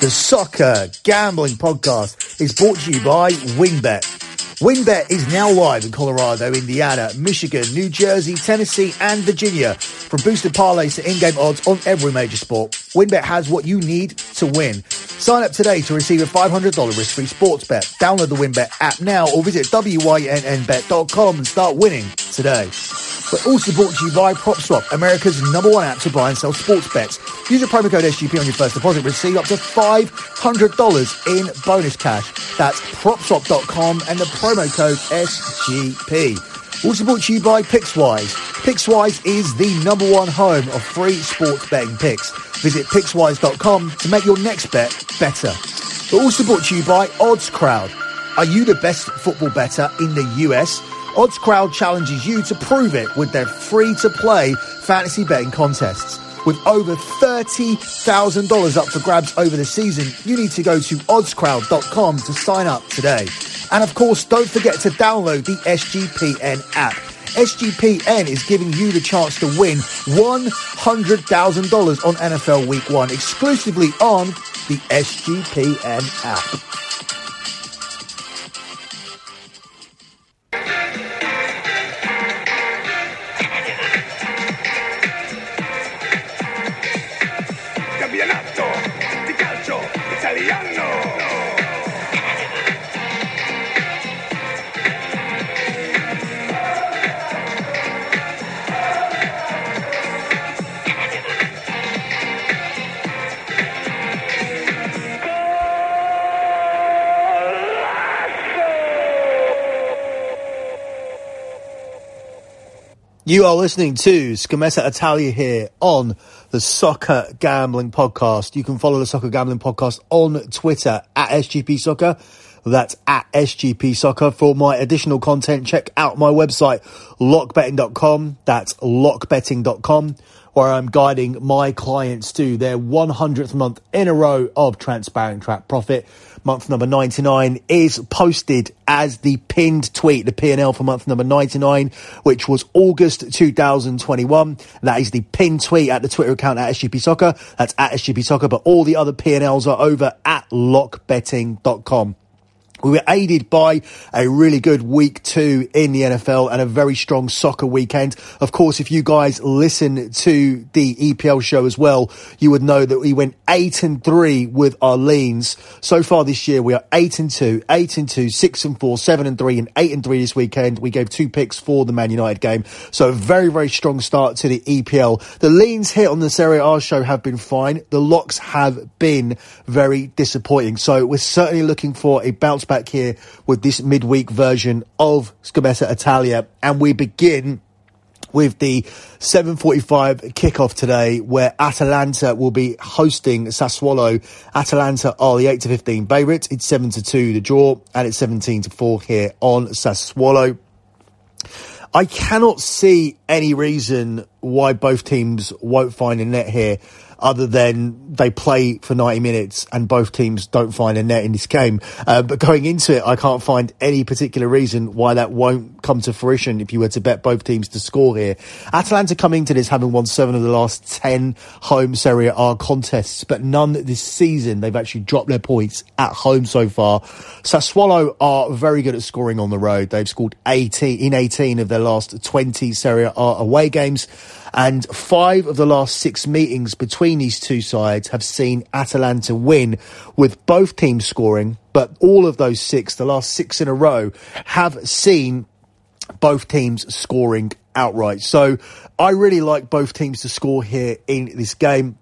The Soccer Gambling Podcast is brought to you by WynnBET. WynnBET is now live in Colorado, Indiana, Michigan, New Jersey, Tennessee, and Virginia. From boosted parlays to in-game odds on every major sport, WynnBET has what you need to win. Sign up today to receive a $500 risk-free sports bet. Download the WynnBET app now or visit wynnbet.com and start winning today. We're also brought to you by PropSwap, America's number one app to buy and sell sports bets. Use the promo code SGP on your first deposit. Receive up to $500 in bonus cash. That's PropSwap.com and the promo code SGP. Also brought to you by Pickswise. Pickswise is the number one home of free sports betting picks. Visit Pickswise.com to make your next bet bettor. We're also brought to you by OddsCrowd. Are you the best football better in the US? OddsCrowd challenges you to prove it with their free to play fantasy betting contests. With over $30,000 up for grabs over the season, you need to go to oddscrowd.com to sign up today. And of course, don't forget to download the SGPN app. SGPN is giving you the chance to win $100,000 on NFL Week 1 exclusively on the SGPN app. You are listening to Scommessa Italia here on the Soccer Gambling Podcast. You can follow the Soccer Gambling Podcast on Twitter at SGP Soccer. That's at SGP Soccer. For my additional content, check out my website, lockbetting.com. That's lockbetting.com, where I'm guiding my clients to their 100th month in a row of transparent track profit. Month number 99 is posted as the pinned tweet, the P&L for month number 99, which was August 2021. That is the pinned tweet at the Twitter account at SGP Soccer. That's at SGP Soccer, but all the other P&Ls are over at lockbetting.com. We were aided by a really good week two in the NFL and a very strong soccer weekend. Of course, if you guys listen to the EPL show as well, you would know that we went eight and three with our leans. So far this year, we are eight and two, eight and two, six and four, seven and three, and eight and three this weekend. We gave two picks for the Man United game. So a very, very strong start to the EPL. The leans hit on the Serie A show have been fine. The locks have been very disappointing. So we're certainly looking for a bounce back here with this midweek version of Scommessa Italia. And we begin with the 7.45 kickoff today where Atalanta will be hosting Sassuolo. Atalanta are the 8 to 15 favourites. It's 7 to 2 the draw and it's 17 to 4 here on Sassuolo. I cannot see any reason why both teams won't find a net here other than they play for 90 minutes and both teams don't find a net in this game. Uh, but going into it, I can't find any particular reason why that won't come to fruition if you were to bet both teams to score here. Atalanta coming to this having won seven of the last 10 home Serie A contests, but none this season. They've actually dropped their points at home so far. Sassuolo are very good at scoring on the road. They've scored 18 in 18 of their last 20 Serie A away games. And five of the last six meetings between these two sides have seen Atalanta win with both teams scoring, but all of those six, the last six in a row, have seen both teams scoring outright. So I really like both teams to score here in this game.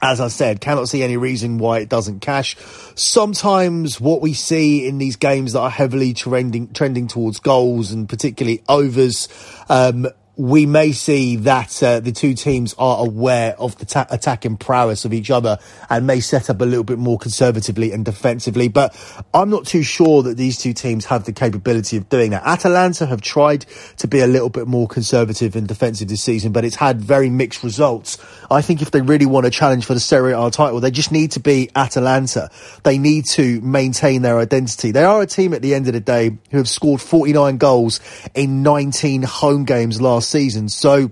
As I said, cannot see any reason why it doesn't cash. Sometimes what we see in these games that are heavily trending, trending towards goals and particularly overs, um, we may see that uh, the two teams are aware of the ta- attacking prowess of each other and may set up a little bit more conservatively and defensively. But I'm not too sure that these two teams have the capability of doing that. Atalanta have tried to be a little bit more conservative and defensive this season, but it's had very mixed results. I think if they really want to challenge for the Serie A title, they just need to be Atalanta. They need to maintain their identity. They are a team at the end of the day who have scored 49 goals in 19 home games last season. So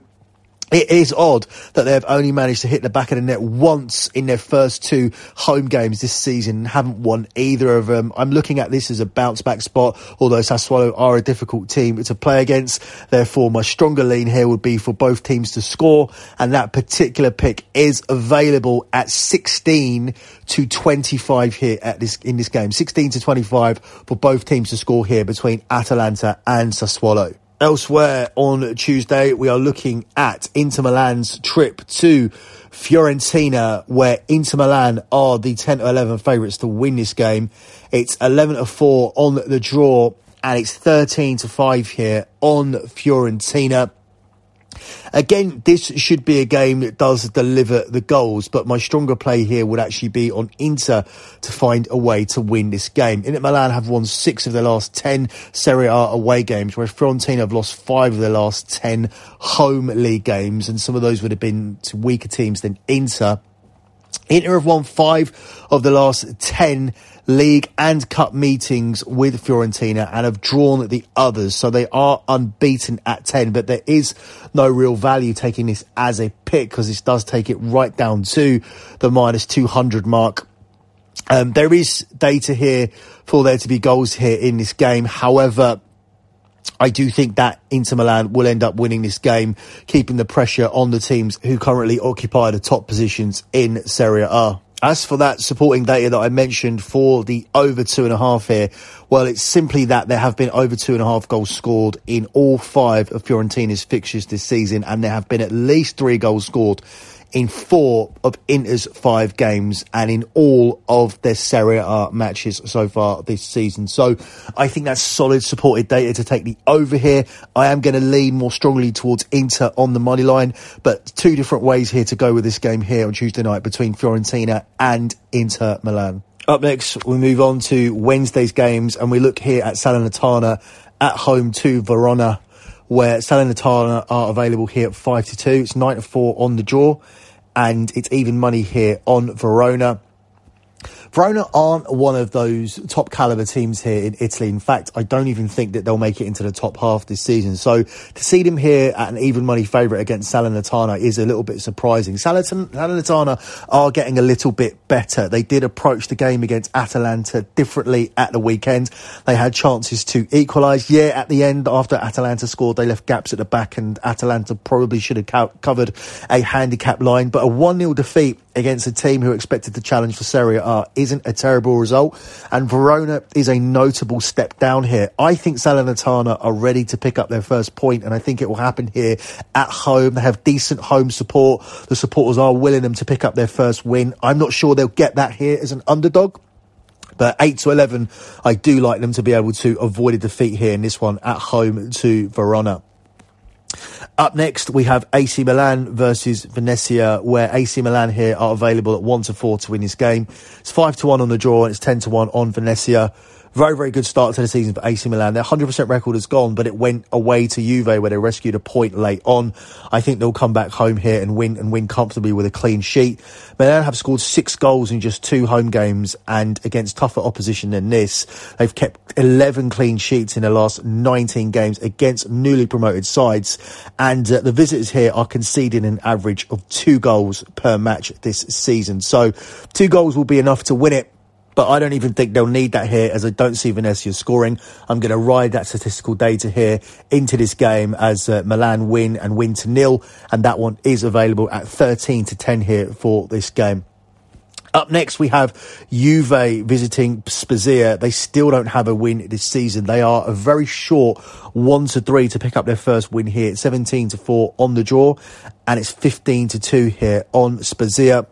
It is odd that they have only managed to hit the back of the net once in their first two home games this season and haven't won either of them. I'm looking at this as a bounce back spot, although Sassuolo are a difficult team to play against. Therefore, my stronger lean here would be for both teams to score, and that particular pick is available at 16 to 25 here at this in this game. 16 to 25 for both teams to score here between Atalanta and Sassuolo. Elsewhere on Tuesday, we are looking at Inter Milan's trip to Fiorentina, where Inter Milan are the 10 to 11 favourites to win this game. It's 11 to 4 on the draw, and it's 13 to 5 here on Fiorentina. Again, this should be a game that does deliver the goals, but my stronger play here would actually be on Inter to find a way to win this game. Inter Milan have won six of their last 10 Serie A away games, whereas Fiorentina have lost five of their last 10 home league games, and some of those would have been to weaker teams than Inter. Inter have won five of the last 10 league and cup meetings with Fiorentina and have drawn the others. So they are unbeaten at 10, but there is no real value taking this as a pick because this does take it right down to the minus 200 mark. Um, there is data here for there to be goals here in this game. However, I do think that Inter Milan will end up winning this game, keeping the pressure on the teams who currently occupy the top positions in Serie A. As for that supporting data that I mentioned for the over two and a half here, well, it's simply that there have been over two and a half goals scored in all five of Fiorentina's fixtures this season, and there have been at least three goals scored in four of Inter's five games and in all of their Serie A matches so far this season. So I think that's solid supported data to take the over here. I am going to lean more strongly towards Inter on the money line, but two different ways here to go with this game here on Tuesday night between Fiorentina and Inter Milan. Up next, we move on to Wednesday's games and we look here at Salernitana at home to Verona where Salernitana are available here at 5 to 2. It's 9 to 4 on the draw, and it's even money here on Verona. Verona aren't one of those top caliber teams here in Italy. In fact, I don't even think that they'll make it into the top half this season. So to see them here at an even money favourite against Salernitana is a little bit surprising. Salernitana are getting a little bit better. They did approach the game against Atalanta differently at the weekend. They had chances to equalise. Yeah, at the end, after Atalanta scored, they left gaps at the back and Atalanta probably should have covered a handicap line. But a 1-0 defeat against a team who expected to challenge for Serie A isn't a terrible result, and Verona is a notable step down here. I think Salernitana are ready to pick up their first point, and I think it will happen here at home. They have decent home support. The supporters are willing them to pick up their first win. I'm not sure they'll get that here as an underdog. But 8 to 11, I do like them to be able to avoid a defeat here in this one at home to Verona. Up next, we have AC Milan versus Venezia, where AC Milan here are available at 1 to 4 to win this game. It's 5 to 1 on the draw and it's 10 to 1 on Venezia. Very, very good start to the season for AC Milan. Their 100% record has gone, but it went away to Juve where they rescued a point late on. I think they'll come back home here and win and win comfortably with a clean sheet. Milan have scored six goals in just two home games and against tougher opposition than this. They've kept 11 clean sheets in the last 19 games against newly promoted sides. And uh, the visitors here are conceding an average of two goals per match this season. So two goals will be enough to win it but I don't even think they'll need that here as I don't see Venezia scoring. I'm going to ride that statistical data here into this game as uh, Milan win and win to nil. And that one is available at 13 to 10 here for this game. Up next, we have Juve visiting Spezia. They still don't have a win this season. They are a very short one to three to pick up their first win here. 17 to four on the draw, and it's 15 to two here on Spezia.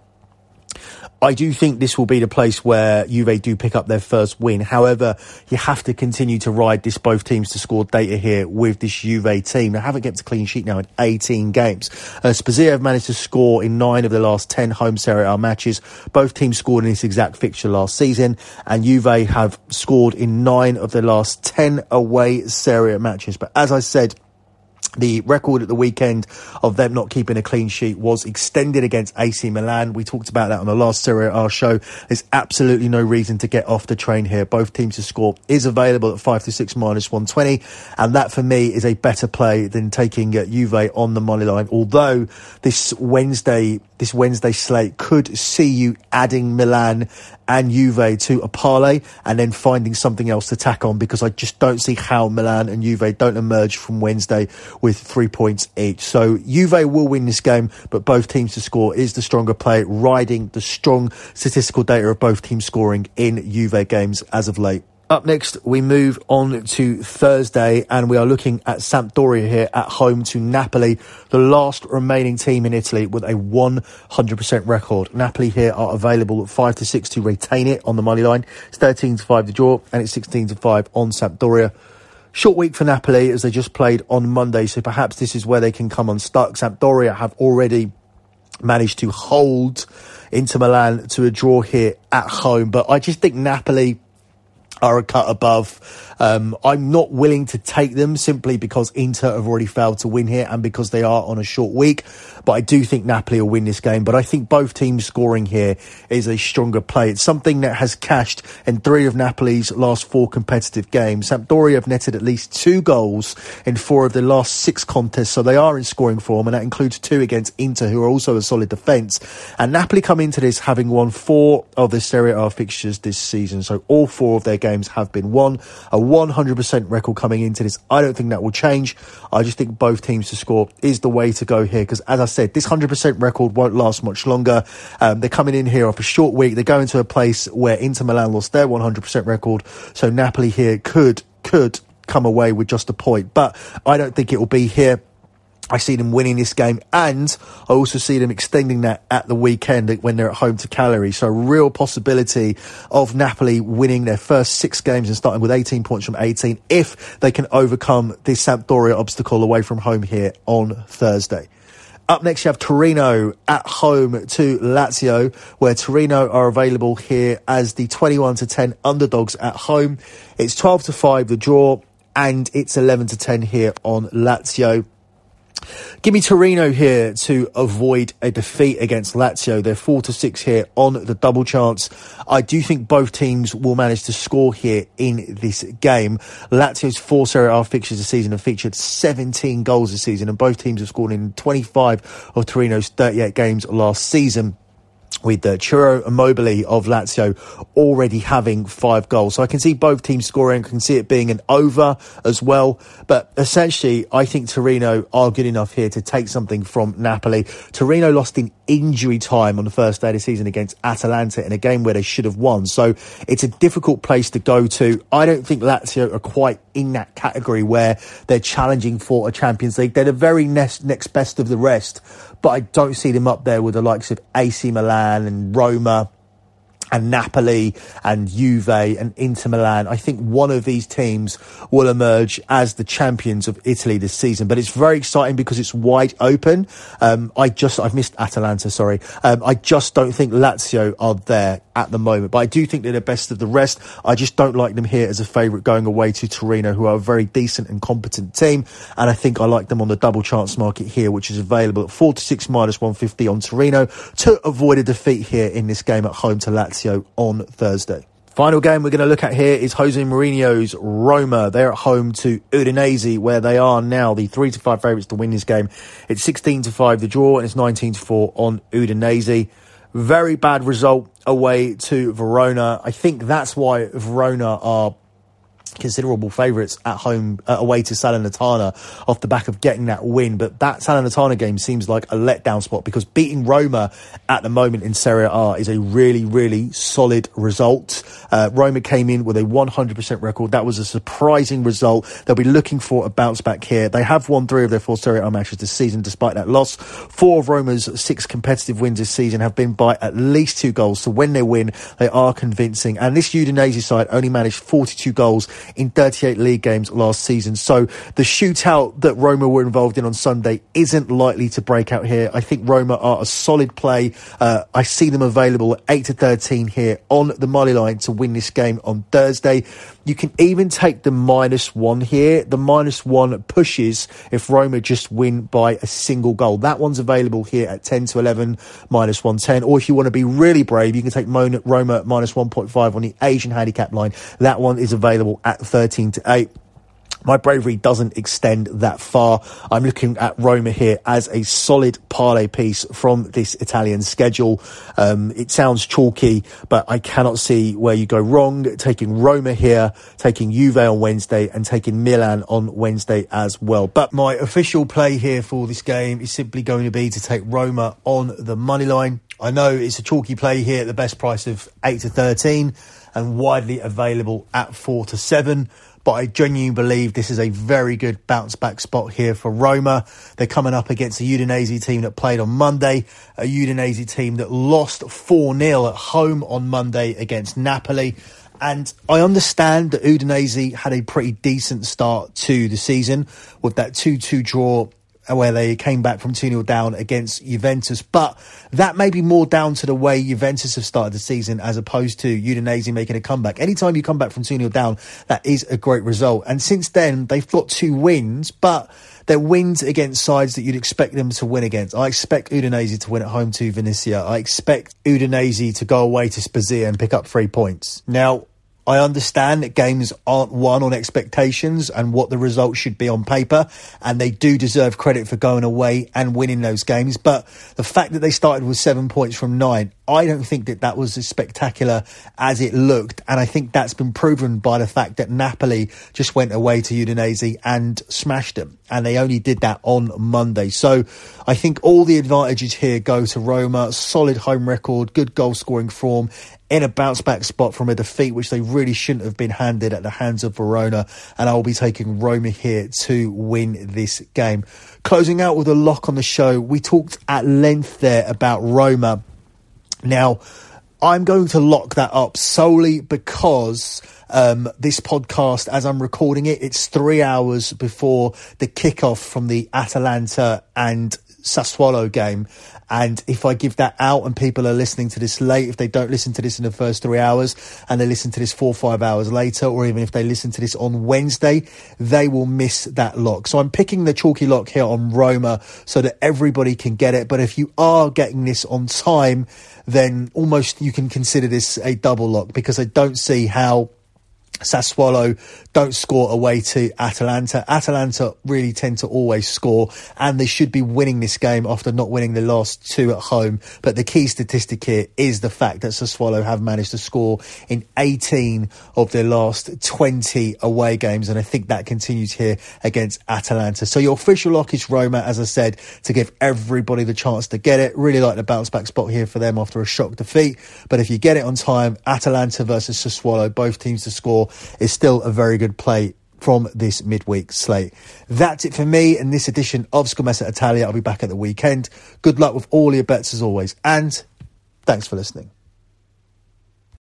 I do think this will be the place where Juve do pick up their first win. However, you have to continue to ride this both teams to score data here with this Juve team. They haven't kept a clean sheet now in 18 games. Uh, have managed to score in nine of the last 10 home Serie A matches. Both teams scored in this exact fixture last season, and Juve have scored in nine of the last 10 away Serie A matches. But as I said, The record at the weekend of them not keeping a clean sheet was extended against AC Milan. We talked about that on the last Serie A show. There's absolutely no reason to get off the train here. Both teams to score is available at 5 to 6 minus 120. And that for me is a better play than taking uh, Juve on the money line. Although this Wednesday, this Wednesday slate could see you adding Milan and Juve to a parlay and then finding something else to tack on because I just don't see how Milan and Juve don't emerge from Wednesday with three points each. So Juve will win this game, but both teams to score is the stronger play, riding the strong statistical data of both teams scoring in Juve games as of late. Up next, we move on to Thursday, and we are looking at Sampdoria here at home to Napoli, the last remaining team in Italy with a 100% record. Napoli here are available at 5 to 6 to retain it on the money line. It's 13 to 5 to draw, and it's 16 to 5 on Sampdoria. Short week for Napoli as they just played on Monday, so perhaps this is where they can come unstuck. Sampdoria have already managed to hold Inter Milan to a draw here at home, but I just think Napoli are a cut above. Um, I'm not willing to take them simply because Inter have already failed to win here and because they are on a short week. But I do think Napoli will win this game. But I think both teams scoring here is a stronger play. It's something that has cashed in three of Napoli's last four competitive games. Sampdoria have netted at least two goals in four of their last six contests, so they are in scoring form, and that includes two against Inter, who are also a solid defence. And Napoli come into this having won four of their Serie A fixtures this season, so all four of their games have been won. A 100% record coming into this. I don't think that will change. I just think both teams to score is the way to go here because, as I said, this 100% record won't last much longer. Um, they're coming in here off a short week. They're going to a place where Inter Milan lost their 100% record. So Napoli here could, could come away with just a point, but I don't think it will be here. I see them winning this game, and I also see them extending that at the weekend when they're at home to Cagliari. So, real possibility of Napoli winning their first six games and starting with 18 points from 18 if they can overcome this Sampdoria obstacle away from home here on Thursday. Up next, you have Torino at home to Lazio, where Torino are available here as the 21 to 10 underdogs at home. It's 12 to 5 the draw, and it's 11 to 10 here on Lazio. Give me Torino here to avoid a defeat against Lazio. They're four to six here on the double chance. I do think both teams will manage to score here in this game. Lazio's four Serie A fixtures this season have featured 17 goals this season, and both teams have scored in 25 of Torino's 38 games last season with uh, Ciro Immobile of Lazio already having five goals. So I can see both teams scoring. I can see it being an over as well. But essentially, I think Torino are good enough here to take something from Napoli. Torino lost in injury time on the first day of the season against Atalanta in a game where they should have won. So it's a difficult place to go to. I don't think Lazio are quite in that category where they're challenging for a Champions League. They're the very next, next best of the rest but I don't see them up there with the likes of AC Milan and Roma and Napoli and Juve and Inter Milan. I think one of these teams will emerge as the champions of Italy this season. But it's very exciting because it's wide open. Um, I just I've missed Atalanta. Sorry, um, I just don't think Lazio are there at the moment. But I do think they're the best of the rest. I just don't like them here as a favourite going away to Torino, who are a very decent and competent team. And I think I like them on the double chance market here, which is available at 4 to 6 minus 150 on Torino to avoid a defeat here in this game at home to Lazio on Thursday. Final game we're going to look at here is Jose Mourinho's Roma. They're at home to Udinese, where they are now the three to five favourites to win this game. It's 16 to five the draw, and it's 19 to four on Udinese. Very bad result away to Verona. I think that's why Verona are considerable favourites at home uh, away to Salernitana off the back of getting that win. But that Salernitana game seems like a letdown spot because beating Roma at the moment in Serie A is a really, really solid result. Uh, Roma came in with a 100% record. That was a surprising result. They'll be looking for a bounce back here. They have won three of their four Serie A matches this season despite that loss. Four of Roma's six competitive wins this season have been by at least two goals. So when they win, they are convincing. And this Udinese side only managed 42 goals in 38 league games last season. So the shootout that Roma were involved in on Sunday isn't likely to break out here. I think Roma are a solid play. Uh, I see them available at 8 to 13 here on the money line to win this game on Thursday. You can even take the minus one here. The minus one pushes if Roma just win by a single goal. That one's available here at 10 to 11, minus 110. Or if you want to be really brave, you can take Roma minus 1.5 on the Asian handicap line. That one is available at 13 to 8 my bravery doesn't extend that far. I'm looking at Roma here as a solid parlay piece from this Italian schedule. Um, it sounds chalky, but I cannot see where you go wrong. Taking Roma here, taking Juve on Wednesday, and taking Milan on Wednesday as well. But my official play here for this game is simply going to be to take Roma on the money line. I know it's a chalky play here at the best price of 8 to 13 and widely available at 4 to 7 but I genuinely believe this is a very good bounce back spot here for Roma. They're coming up against a Udinese team that played on Monday, a Udinese team that lost 4 0 at home on Monday against Napoli. And I understand that Udinese had a pretty decent start to the season with that 2 2 draw where they came back from 2 0 down against Juventus. But that may be more down to the way Juventus have started the season as opposed to Udinese making a comeback. Anytime you come back from 2 0 down, that is a great result. And since then, they've got two wins, but they're wins against sides that you'd expect them to win against. I expect Udinese to win at home to Venezia. I expect Udinese to go away to Spezia and pick up three points. Now, I understand that games aren't won on expectations and what the results should be on paper, and they do deserve credit for going away and winning those games. But the fact that they started with seven points from nine, I don't think that that was as spectacular as it looked, and I think that's been proven by the fact that Napoli just went away to Udinese and smashed them, and they only did that on Monday. So I think all the advantages here go to Roma. Solid home record, good goal scoring form in a bounce back spot from a defeat which they really shouldn't have been handed at the hands of Verona. And I will be taking Roma here to win this game. Closing out with a lock on the show, we talked at length there about Roma. Now, I'm going to lock that up solely because um, this podcast, as I'm recording it, it's three hours before the kickoff from the Atalanta and Sassuolo game. And if I give that out and people are listening to this late, if they don't listen to this in the first three hours and they listen to this four or five hours later, or even if they listen to this on Wednesday, they will miss that lock. So I'm picking the chalky lock here on Roma so that everybody can get it. But if you are getting this on time, then almost you can consider this a double lock because I don't see how Sassuolo don't score away to Atalanta. Atalanta really tend to always score, and they should be winning this game after not winning the last two at home. But the key statistic here is the fact that Sassuolo have managed to score in 18 of their last 20 away games, and I think that continues here against Atalanta. So your official lock is Roma, as I said, to give everybody the chance to get it. Really like the bounce back spot here for them after a shock defeat. But if you get it on time, Atalanta versus Sassuolo, both teams to score, is still a very good play from this midweek slate. That's it for me in this edition of Scommessa Italia. I'll be back at the weekend. Good luck with all your bets as always, and thanks for listening.